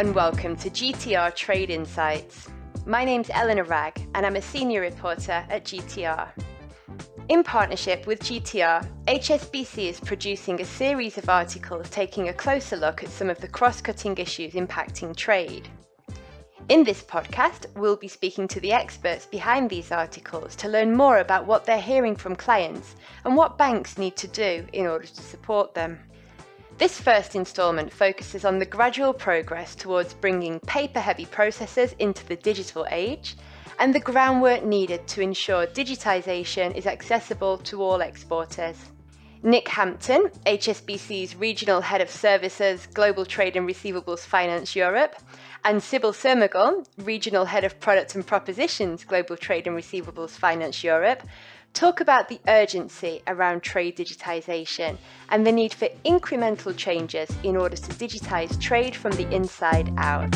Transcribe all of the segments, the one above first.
and welcome to GTR Trade Insights. My name's Eleanor Wragg, and I'm a senior reporter at GTR. In partnership with GTR, HSBC is producing a series of articles taking a closer look at some of the cross cutting issues impacting trade. In this podcast, we'll be speaking to the experts behind these articles to learn more about what they're hearing from clients and what banks need to do in order to support them. This first instalment focuses on the gradual progress towards bringing paper heavy processes into the digital age and the groundwork needed to ensure digitisation is accessible to all exporters. Nick Hampton, HSBC's Regional Head of Services, Global Trade and Receivables Finance Europe, and Sybil Surmagul, Regional Head of Product and Propositions, Global Trade and Receivables Finance Europe, talk about the urgency around trade digitisation and the need for incremental changes in order to digitise trade from the inside out.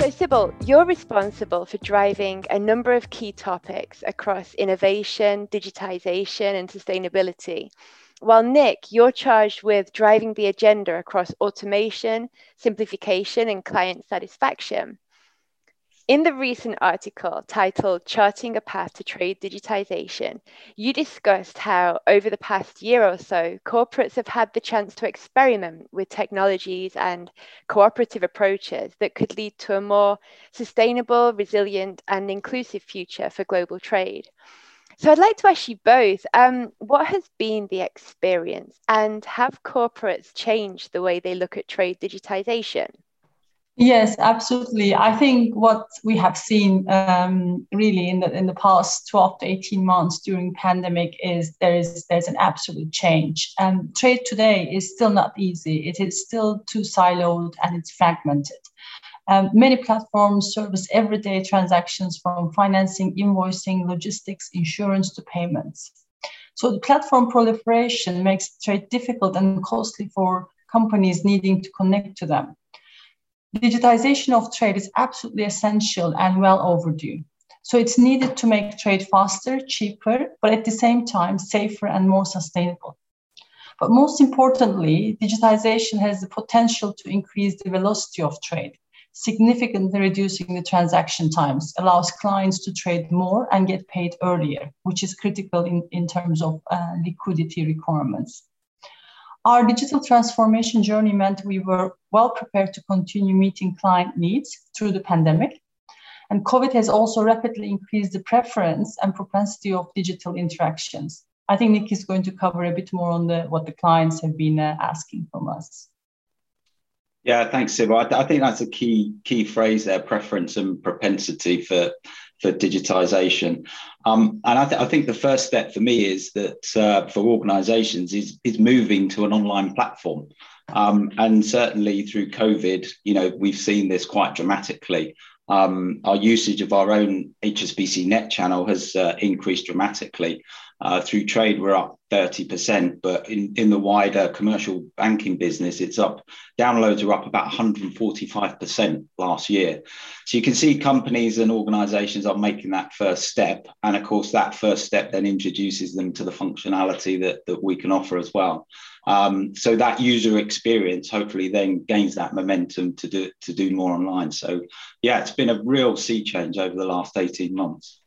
So, Sybil, you're responsible for driving a number of key topics across innovation, digitisation, and sustainability. While Nick, you're charged with driving the agenda across automation, simplification, and client satisfaction. In the recent article titled Charting a Path to Trade Digitization, you discussed how over the past year or so, corporates have had the chance to experiment with technologies and cooperative approaches that could lead to a more sustainable, resilient, and inclusive future for global trade. So I'd like to ask you both um, what has been the experience and have corporates changed the way they look at trade digitization? Yes, absolutely. I think what we have seen um, really in the in the past 12 to 18 months during pandemic is there is there's an absolute change. And trade today is still not easy. It is still too siloed and it's fragmented. Um, many platforms service everyday transactions from financing, invoicing, logistics, insurance to payments. So the platform proliferation makes trade difficult and costly for companies needing to connect to them. Digitization of trade is absolutely essential and well overdue. So it's needed to make trade faster, cheaper, but at the same time safer and more sustainable. But most importantly, digitization has the potential to increase the velocity of trade significantly reducing the transaction times, allows clients to trade more and get paid earlier, which is critical in, in terms of uh, liquidity requirements. Our digital transformation journey meant we were well prepared to continue meeting client needs through the pandemic. And COVID has also rapidly increased the preference and propensity of digital interactions. I think Nick is going to cover a bit more on the, what the clients have been uh, asking from us. Yeah, thanks, Sybil. I, I, think that's a key key phrase there: preference and propensity for for digitization. Um, and I, th- I, think the first step for me is that uh, for organisations is is moving to an online platform. Um, and certainly through COVID, you know, we've seen this quite dramatically. Um, our usage of our own HSBCnet channel has uh, increased dramatically. Uh, through trade, we're up 30%, but in, in the wider commercial banking business, it's up, downloads are up about 145% last year. So you can see companies and organizations are making that first step. And of course, that first step then introduces them to the functionality that, that we can offer as well. Um, so that user experience hopefully then gains that momentum to do, to do more online. So yeah, it's been a real sea change over the last 18 months.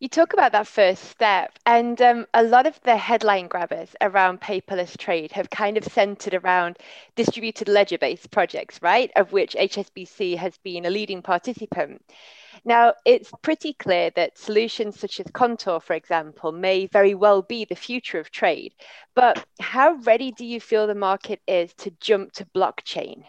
You talk about that first step, and um, a lot of the headline grabbers around paperless trade have kind of centered around distributed ledger based projects, right? Of which HSBC has been a leading participant. Now, it's pretty clear that solutions such as Contour, for example, may very well be the future of trade. But how ready do you feel the market is to jump to blockchain?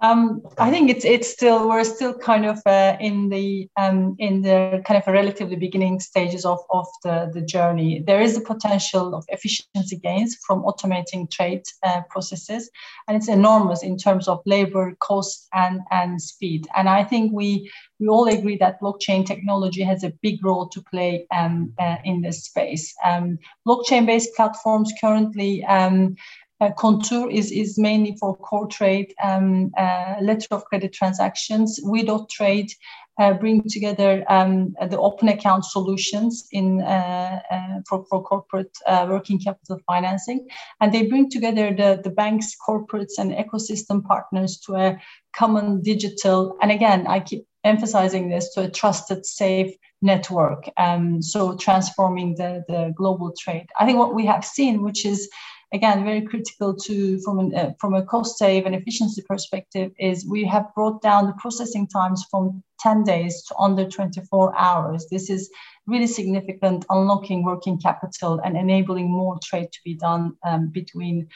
Um, I think it's it's still we're still kind of uh, in the um, in the kind of relatively beginning stages of, of the, the journey. There is a potential of efficiency gains from automating trade uh, processes, and it's enormous in terms of labor cost and and speed. And I think we we all agree that blockchain technology has a big role to play um, uh, in this space. Um, blockchain-based platforms currently um, uh, Contour is, is mainly for core trade um, uh, letter of credit transactions. we.trade uh, bring together um, the open account solutions in uh, uh, for, for corporate uh, working capital financing, and they bring together the, the banks, corporates, and ecosystem partners to a common digital. And again, I keep emphasizing this to a trusted, safe network. Um, so transforming the, the global trade. I think what we have seen, which is again very critical to from an, uh, from a cost save and efficiency perspective is we have brought down the processing times from 10 days to under 24 hours this is really significant unlocking working capital and enabling more trade to be done um, between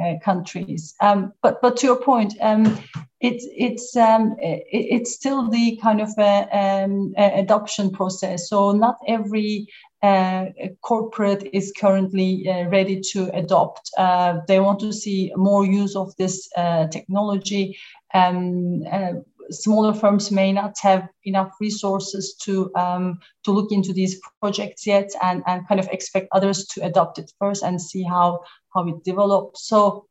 uh, countries. Um, but but to your point, um, it's it's um, it, it's still the kind of uh, um, adoption process. So not every uh, corporate is currently uh, ready to adopt. Uh, they want to see more use of this uh, technology. Um, uh, smaller firms may not have enough resources to um, to look into these projects yet, and, and kind of expect others to adopt it first and see how how it develops. So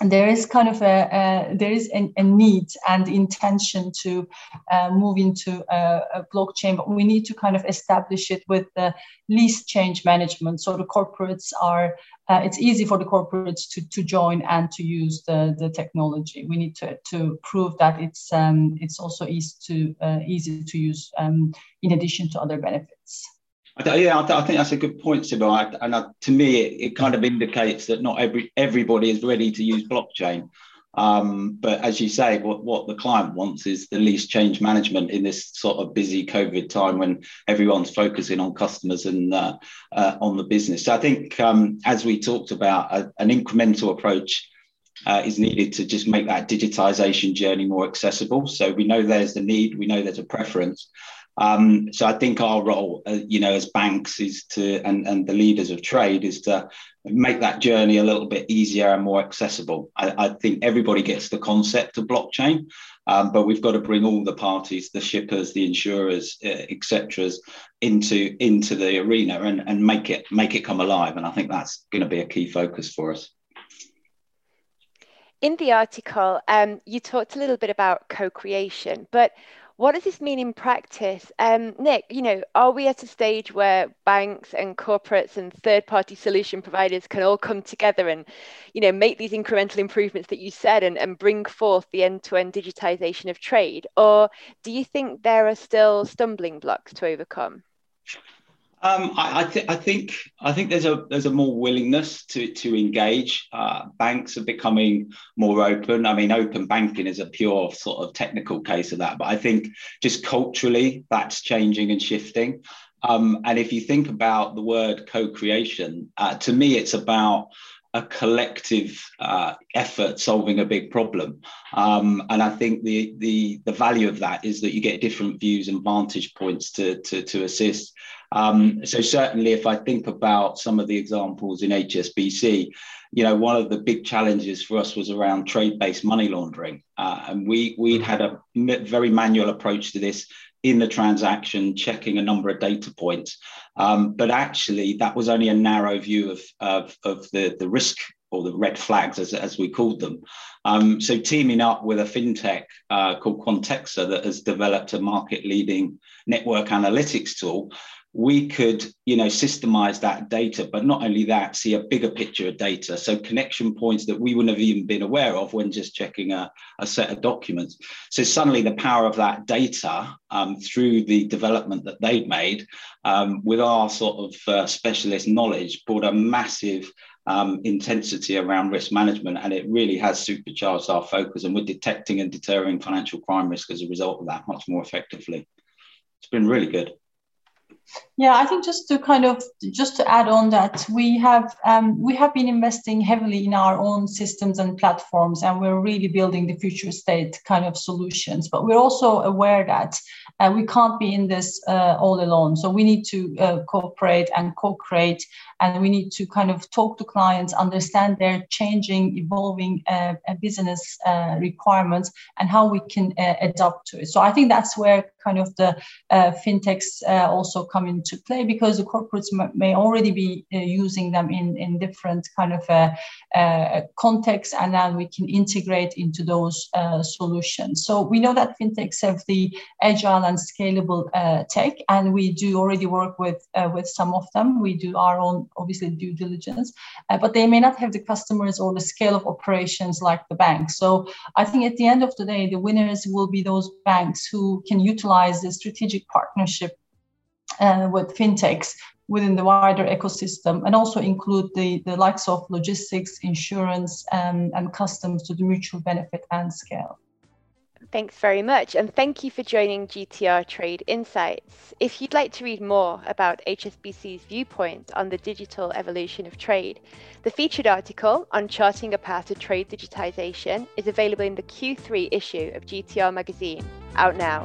there is kind of a, a there is a, a, need and intention to uh, move into a, a, blockchain, but we need to kind of establish it with the least change management. So the corporates are uh, it's easy for the corporates to, to join and to use the, the technology. We need to, to prove that it's um, it's also easy to uh, easy to use um, in addition to other benefits. I, yeah, I, I, think that's a good point, Sibyl. And I, to me, it, it, kind of indicates that not every everybody is ready to use blockchain. Um, but as you say, what, what the client wants is the least change management in this sort of busy COVID time when everyone's focusing on customers and uh, uh, on the business. So I think, um, as we talked about, a, an incremental approach uh, is needed to just make that digitization journey more accessible. So we know there's the need, we know there's a preference, um, so I think our role, uh, you know, as banks is to, and, and the leaders of trade is to make that journey a little bit easier and more accessible. I, I think everybody gets the concept of blockchain, um, but we've got to bring all the parties, the shippers, the insurers, uh, etc., into into the arena and, and make it make it come alive. And I think that's going to be a key focus for us. In the article, um, you talked a little bit about co-creation, but what does this mean in practice? Um, Nick, you know, are we at a stage where banks and corporates and third-party solution providers can all come together and, you know, make these incremental improvements that you said and, and bring forth the end-to-end digitization of trade? Or do you think there are still stumbling blocks to overcome? Um, I, I, th- I, think I think there's a there's a more willingness to to engage. Uh, banks are becoming more open. I mean, open banking is a pure sort of technical case of that, but I think just culturally that's changing and shifting. Um, and if you think about the word co-creation, uh, to me, it's about a collective uh, effort solving a big problem. Um, and I think the, the the value of that is that you get different views and vantage points to to, to assist. Um, so certainly, if I think about some of the examples in HSBC, you know, one of the big challenges for us was around trade-based money laundering, uh, and we we'd had a very manual approach to this in the transaction, checking a number of data points. Um, but actually, that was only a narrow view of, of, of the, the risk or the red flags, as, as we called them. Um, so, teaming up with a fintech uh, called Quantexa that has developed a market leading network analytics tool, we could you know systemize that data but not only that see a bigger picture of data. So connection points that we wouldn't have even been aware of when just checking a, a set of documents. So suddenly the power of that data um, through the development that they've made um, with our sort of uh, specialist knowledge brought a massive um, intensity around risk management and it really has supercharged our focus and we're detecting and deterring financial crime risk as a result of that much more effectively. It's been really good yeah, I think just to kind of just to add on that we have um, we have been investing heavily in our own systems and platforms, and we're really building the future state kind of solutions. But we're also aware that uh, we can't be in this uh, all alone. So we need to uh, cooperate and co-create, and we need to kind of talk to clients, understand their changing, evolving uh, uh, business uh, requirements, and how we can adapt to it. So I think that's where kind of the fintechs also come into play because the corporates may already be uh, using them in, in different kind of uh, uh, contexts, and then we can integrate into those uh, solutions. So we know that fintechs have the agile and scalable uh, tech, and we do already work with with some of them. We do our own, obviously, due diligence, but they may not have the customers or the scale of operations like the bank. So I think at the end of the day, the winners will be those banks who can utilize the strategic partnership uh, with fintechs within the wider ecosystem and also include the, the likes of logistics, insurance, and, and customs to the mutual benefit and scale. Thanks very much, and thank you for joining GTR Trade Insights. If you'd like to read more about HSBC's viewpoint on the digital evolution of trade, the featured article on charting a path to trade digitization is available in the Q3 issue of GTR magazine, out now.